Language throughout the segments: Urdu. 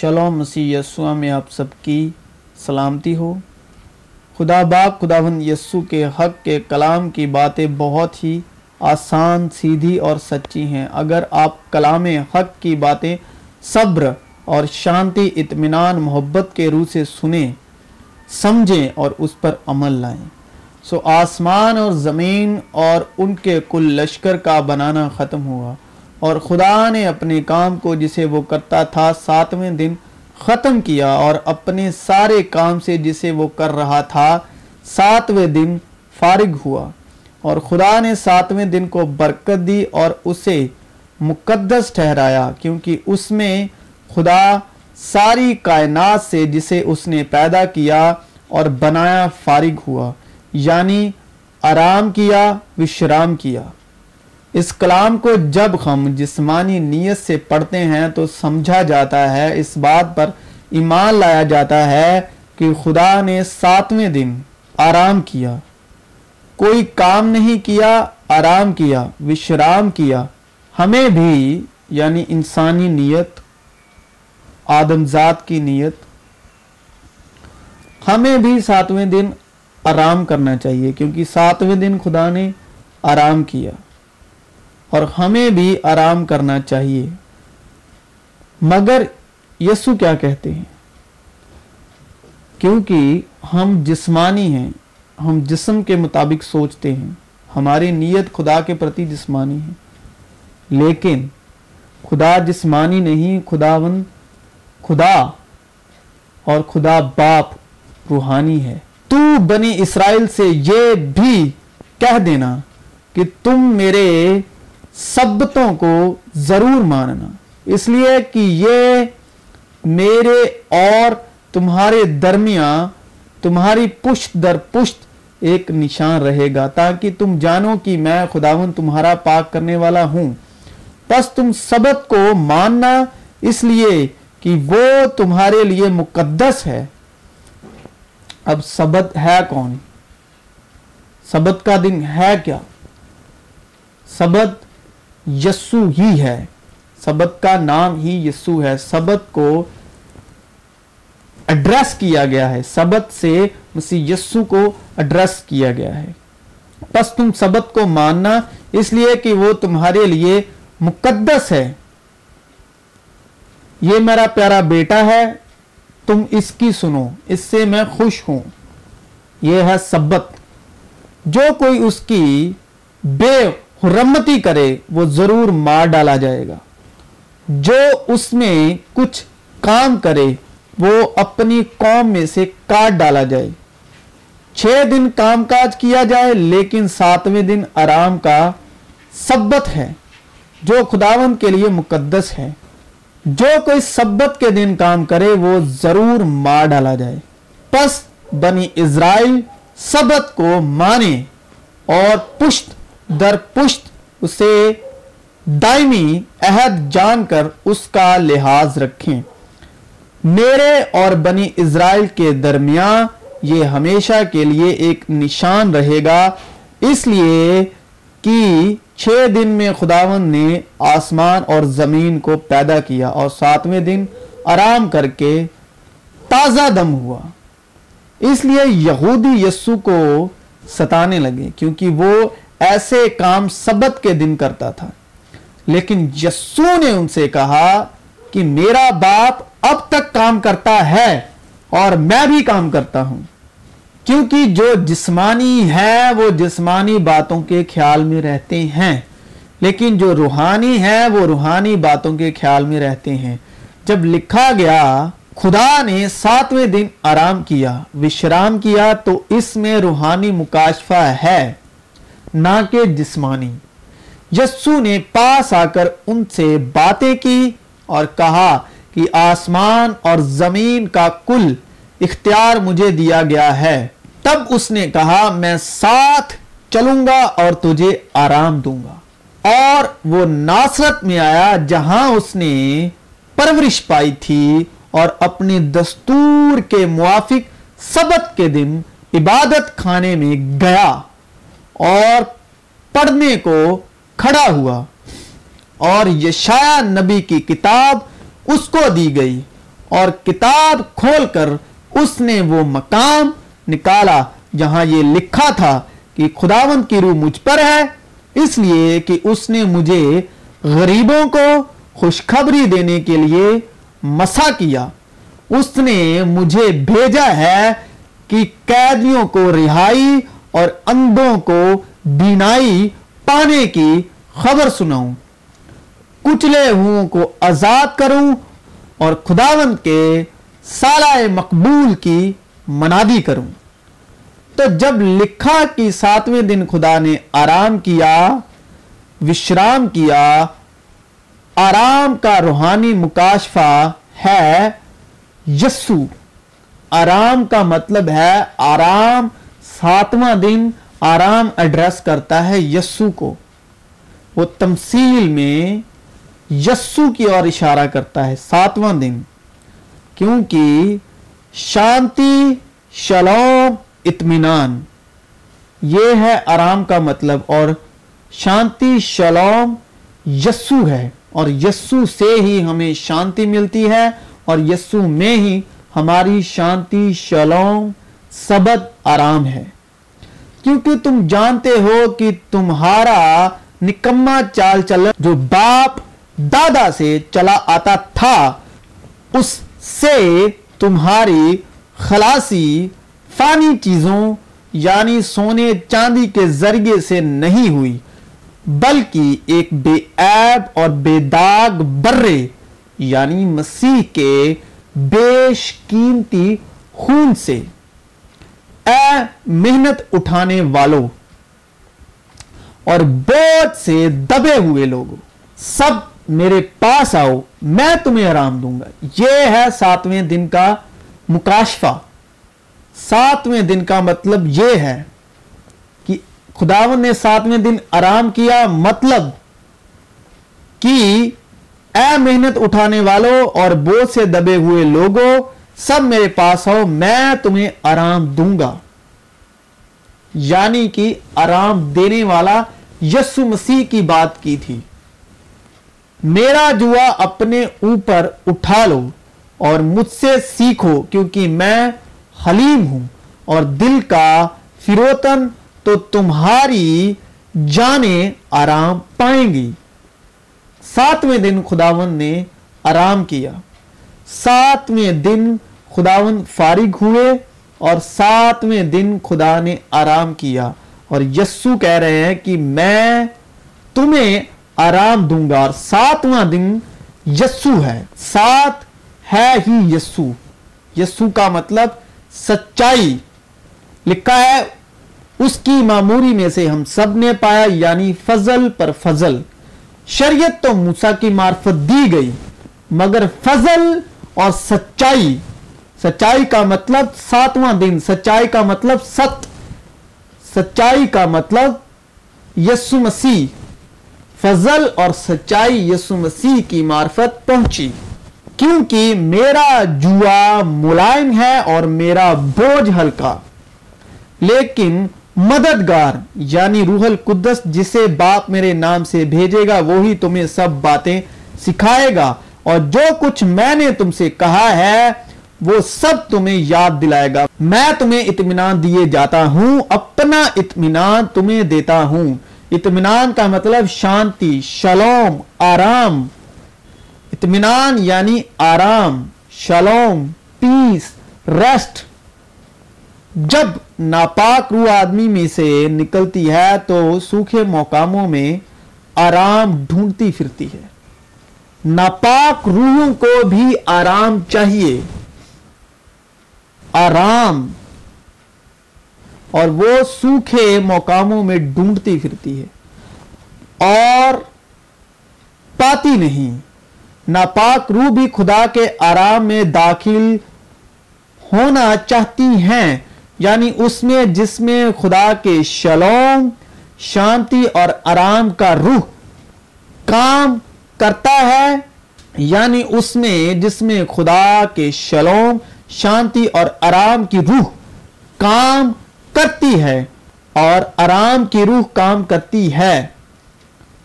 شلوم مسیح یسوع میں آپ سب کی سلامتی ہو۔ خدا باپ خداون یسو کے حق کے کلام کی باتیں بہت ہی آسان، سیدھی اور سچی ہیں۔ اگر آپ کلام حق کی باتیں صبر اور شانتی، اطمینان، محبت کے روح سے سنیں، سمجھیں اور اس پر عمل لائیں۔ سو آسمان اور زمین اور ان کے کل لشکر کا بنانا ختم ہوا۔ اور خدا نے اپنے کام کو جسے وہ کرتا تھا ساتویں دن ختم کیا اور اپنے سارے کام سے جسے وہ کر رہا تھا ساتویں دن فارغ ہوا اور خدا نے ساتویں دن کو برکت دی اور اسے مقدس ٹھہرایا کیونکہ اس میں خدا ساری کائنات سے جسے اس نے پیدا کیا اور بنایا فارغ ہوا یعنی آرام کیا، وشرام کیا۔ اس کلام کو جب ہم جسمانی نیت سے پڑھتے ہیں تو سمجھا جاتا ہے، اس بات پر ایمان لایا جاتا ہے کہ خدا نے ساتویں دن آرام کیا۔ کوئی کام نہیں کیا، آرام کیا، وشرام کیا۔ ہمیں بھی یعنی انسانی نیت، آدم ذات کی نیت، ہمیں بھی ساتویں دن آرام کرنا چاہیے، کیونکہ ساتویں دن خدا نے آرام کیا۔ اور ہمیں بھی آرام کرنا چاہیے۔ مگر یسو کیا کہتے ہیں؟ کیونکہ ہم جسمانی ہیں، ہم جسم کے مطابق سوچتے ہیں۔ ہماری نیت خدا کے پرتی جسمانی ہے۔ لیکن خدا جسمانی نہیں، خداون خدا اور خدا باپ روحانی ہے۔ تو بنی اسرائیل سے یہ بھی کہہ دینا کہ تم میرے سبتوں کو ضرور ماننا۔ اس لیے کہ یہ میرے اور تمہارے درمیان تمہاری پشت در پشت ایک نشان رہے گا، تاکہ تم جانو کہ میں خداون تمہارا پاک کرنے والا ہوں۔ پس تم سبت کو ماننا، اس لیے کہ وہ تمہارے لیے مقدس ہے۔ اب سبت ہے کون؟ سبت کا دن ہے کیا؟ سبت یسو ہی ہے۔ سبت کا نام ہی یسو ہے۔ سبت کو ایڈریس کیا گیا ہے۔ سبت سے مسیح یسو کو ایڈریس کیا گیا ہے۔ پس تم سبت کو ماننا، اس لیے کہ وہ تمہارے لیے مقدس ہے۔ یہ میرا پیارا بیٹا ہے، تم اس کی سنو۔ اس سے میں خوش ہوں۔ یہ ہے سبت جو کوئی اس کی بے حرمتی کرے، وہ ضرور مار ڈالا جائے گا۔ جو اس میں کچھ کام کرے، وہ اپنی قوم میں سے کاٹ ڈالا جائے۔ چھ دن کام کاج کیا جائے، لیکن ساتویں دن آرام کا سبت ہے، جو خداون کے لیے مقدس ہے۔ جو کوئی سبت کے دن کام کرے، وہ ضرور مار ڈالا جائے۔ پس بنی اسرائیل سبت کو مانے اور پشت در پشت اسے دائمی عہد جان کر اس کا لحاظ رکھیں۔ میرے اور بنی اسرائیل کے درمیان یہ ہمیشہ کے لیے ایک نشان رہے گا، اس لیے کہ چھ دن میں خداون نے آسمان اور زمین کو پیدا کیا اور ساتویں دن آرام کر کے تازہ دم ہوا۔ اس لیے یہودی یسو کو ستانے لگے کیونکہ وہ ایسے کام سبت کے دن کرتا تھا۔ لیکن یسو نے ان سے کہا کہ میرا باپ اب تک کام کرتا ہے اور میں بھی کام کرتا ہوں۔ کیونکہ جو جسمانی ہے وہ جسمانی باتوں کے خیال میں رہتے ہیں۔ لیکن جو روحانی ہے وہ روحانی باتوں کے خیال میں رہتے ہیں۔ جب لکھا گیا، خدا نے ساتویں دن آرام کیا، وشرام کیا، تو اس میں روحانی مکاشفہ ہے۔ نہ کہ جسمانی۔ یسو نے پاس آ کر ان سے باتیں کی اور کہا کہ آسمان اور زمین کا کل اختیار مجھے دیا گیا ہے۔ تب اس نے کہا، میں ساتھ چلوں گا اور تجھے آرام دوں گا۔ اور وہ ناصرت میں آیا، جہاں اس نے پرورش پائی تھی اور اپنی دستور کے موافق سبت کے دن عبادت خانے میں گیا۔ اور پڑھنے کو کھڑا ہوا اور یشایا نبی کی کتاب اس کو دی گئی اور کتاب کھول کر اس نے وہ مقام نکالا جہاں یہ لکھا تھا کہ خداون کی روح مجھ پر ہے، اس لیے کہ اس نے مجھے غریبوں کو خوشخبری دینے کے لیے مسا کیا۔ اس نے مجھے بھیجا ہے کہ قیدیوں کو رہائی اور اندوں کو بینائی پانے کی خبر سناؤں۔ کچلے ہوں کو آزاد کروں اور خداون کے سالہ مقبول کی منادی کروں۔ تو جب لکھا کہ ساتویں دن خدا نے آرام کیا، وشرام کیا، آرام کا روحانی مکاشفہ ہے یسو۔ آرام کا مطلب ہے آرام ساتواں دن آرام ایڈریس کرتا ہے یسو کو۔ وہ تمثیل میں یسو کی اور اشارہ کرتا ہے ساتواں دن، کیونکہ شانتی، شلوم، اطمینان، یہ ہے آرام کا مطلب اور شانتی، شلوم یسو ہے۔ اور یسو سے ہی ہمیں شانتی ملتی ہے اور یسو میں ہی ہماری شانتی، شلوم سبد آرام ہے۔ کیونکہ تم جانتے ہو کہ تمہارا نکما چال چل جو باپ دادا سے چلا آتا تھا، اس سے تمہاری خلاصی فانی چیزوں یعنی سونے چاندی کے ذریعے سے نہیں ہوئی، بلکہ ایک بے عیب اور بے داغ برے یعنی مسیح کے بیش قیمتی خون سے۔ اے محنت اٹھانے والوں اور بوجھ سے دبے ہوئے لوگوں، سب میرے پاس آؤ، میں تمہیں آرام دوں گا۔ یہ ہے ساتویں دن کا مکاشفہ۔ ساتویں دن کا مطلب یہ ہے کہ خداون نے ساتویں دن آرام کیا مطلب کہ اے محنت اٹھانے والوں اور بوجھ سے دبے ہوئے لوگوں سب میرے پاس ہو، میں تمہیں آرام دوں گا۔ یعنی کہ آرام دینے والا یسو مسیح کی بات کی تھی۔ میرا جوا اپنے اوپر اٹھا لو اور مجھ سے سیکھو کیونکہ میں حلیم ہوں اور دل کا فروتن تو تمہاری جانیں آرام پائیں گی۔ ساتویں دن خداون نے آرام کیا۔ ساتویں دن خداون فارغ ہوئے اور ساتویں دن خدا نے آرام کیا۔ اور یسو کہہ رہے ہیں کہ میں تمہیں آرام دوں گا اور ساتواں دن یسو ہے۔ سات ہے ہی یسو یسو کا مطلب سچائی۔ لکھا ہے، اس کی معموری میں سے ہم سب نے پایا یعنی فضل پر فضل۔ شریعت تو موسا کی معرفت دی گئی، مگر فضل اور سچائی۔ سچائی کا مطلب ساتواں دن، سچائی کا مطلب ست۔ سچائی کا مطلب یسو مسیح۔ فضل اور سچائی یسو مسیح کی معرفت پہنچی۔ کیونکہ میرا جوا ملائم ہے اور میرا بوجھ ہلکا۔ لیکن مددگار یعنی روح القدس جسے باپ میرے نام سے بھیجے گا، وہی تمہیں سب باتیں سکھائے گا۔ اور جو کچھ میں نے تم سے کہا ہے وہ سب تمہیں یاد دلائے گا۔ میں تمہیں اطمینان دیے جاتا ہوں، اپنا اطمینان تمہیں دیتا ہوں۔ اطمینان کا مطلب شانتی، شلوم، آرام۔ اطمینان یعنی آرام، شلوم پیس ریسٹ جب ناپاک روح آدمی میں سے نکلتی ہے تو سوکھے موقعوں میں آرام ڈھونڈتی پھرتی ہے۔ ناپاک روحوں کو بھی آرام چاہیے۔ آرام اور وہ سوکھے موقعوں میں ڈھونڈتی پھرتی ہے اور پاتی نہیں، ناپاک روح بھی خدا کے آرام میں داخل ہونا چاہتی ہیں یعنی اس میں جس میں خدا کے شلوم، شانتی اور آرام کا روح کام کرتا ہے یعنی اس میں جس میں خدا کے شلوم شانتی اور آرام کی روح کام کرتی ہے اور آرام کی روح کام کرتی ہے۔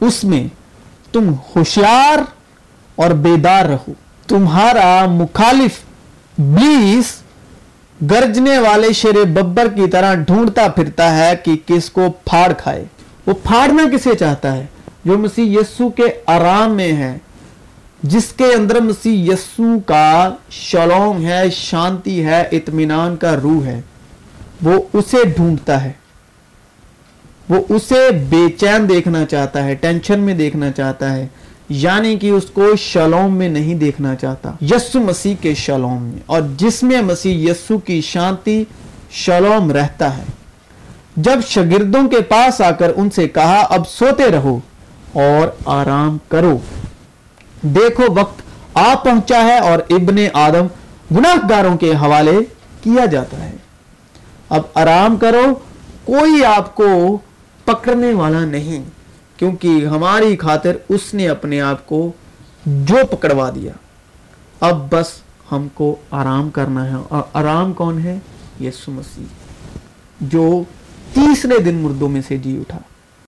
اس میں تم ہوشیار اور بیدار رہو۔ تمہارا مخالف بیس گرجنے والے شیر ببر کی طرح ڈھونڈتا پھرتا ہے کہ کس کو پھاڑ کھائے۔ وہ پھاڑنا کسے چاہتا ہے؟ جو مسیح یسو کے آرام میں ہے۔ جس کے اندر مسیح یسو کا شلوم ہے، شانتی ہے، اطمینان کا روح ہے، وہ اسے ڈھونڈتا ہے۔ وہ اسے بے چین دیکھنا چاہتا ہے، ٹینشن میں دیکھنا چاہتا ہے یعنی کہ اس کو شلوم میں نہیں دیکھنا چاہتا۔ یسو مسیح کے شلوم میں۔ اور جس میں مسیح یسو کی شانتی شلوم رہتا ہے۔ جب شاگردوں کے پاس آ کر ان سے کہا، اب سوتے رہو اور آرام کرو۔ دیکھو وقت آ پہنچا ہے اور ابن آدم گناہ گاروں کے حوالے کیا جاتا ہے۔ اب آرام کرو، کوئی آپ کو پکڑنے والا نہیں، کیونکہ ہماری خاطر اس نے اپنے آپ کو جو پکڑوا دیا۔ اب بس ہم کو آرام کرنا ہے۔ اور آرام کون ہے؟ یسو مسیح، جو تیسرے دن مردوں میں سے جی اٹھا۔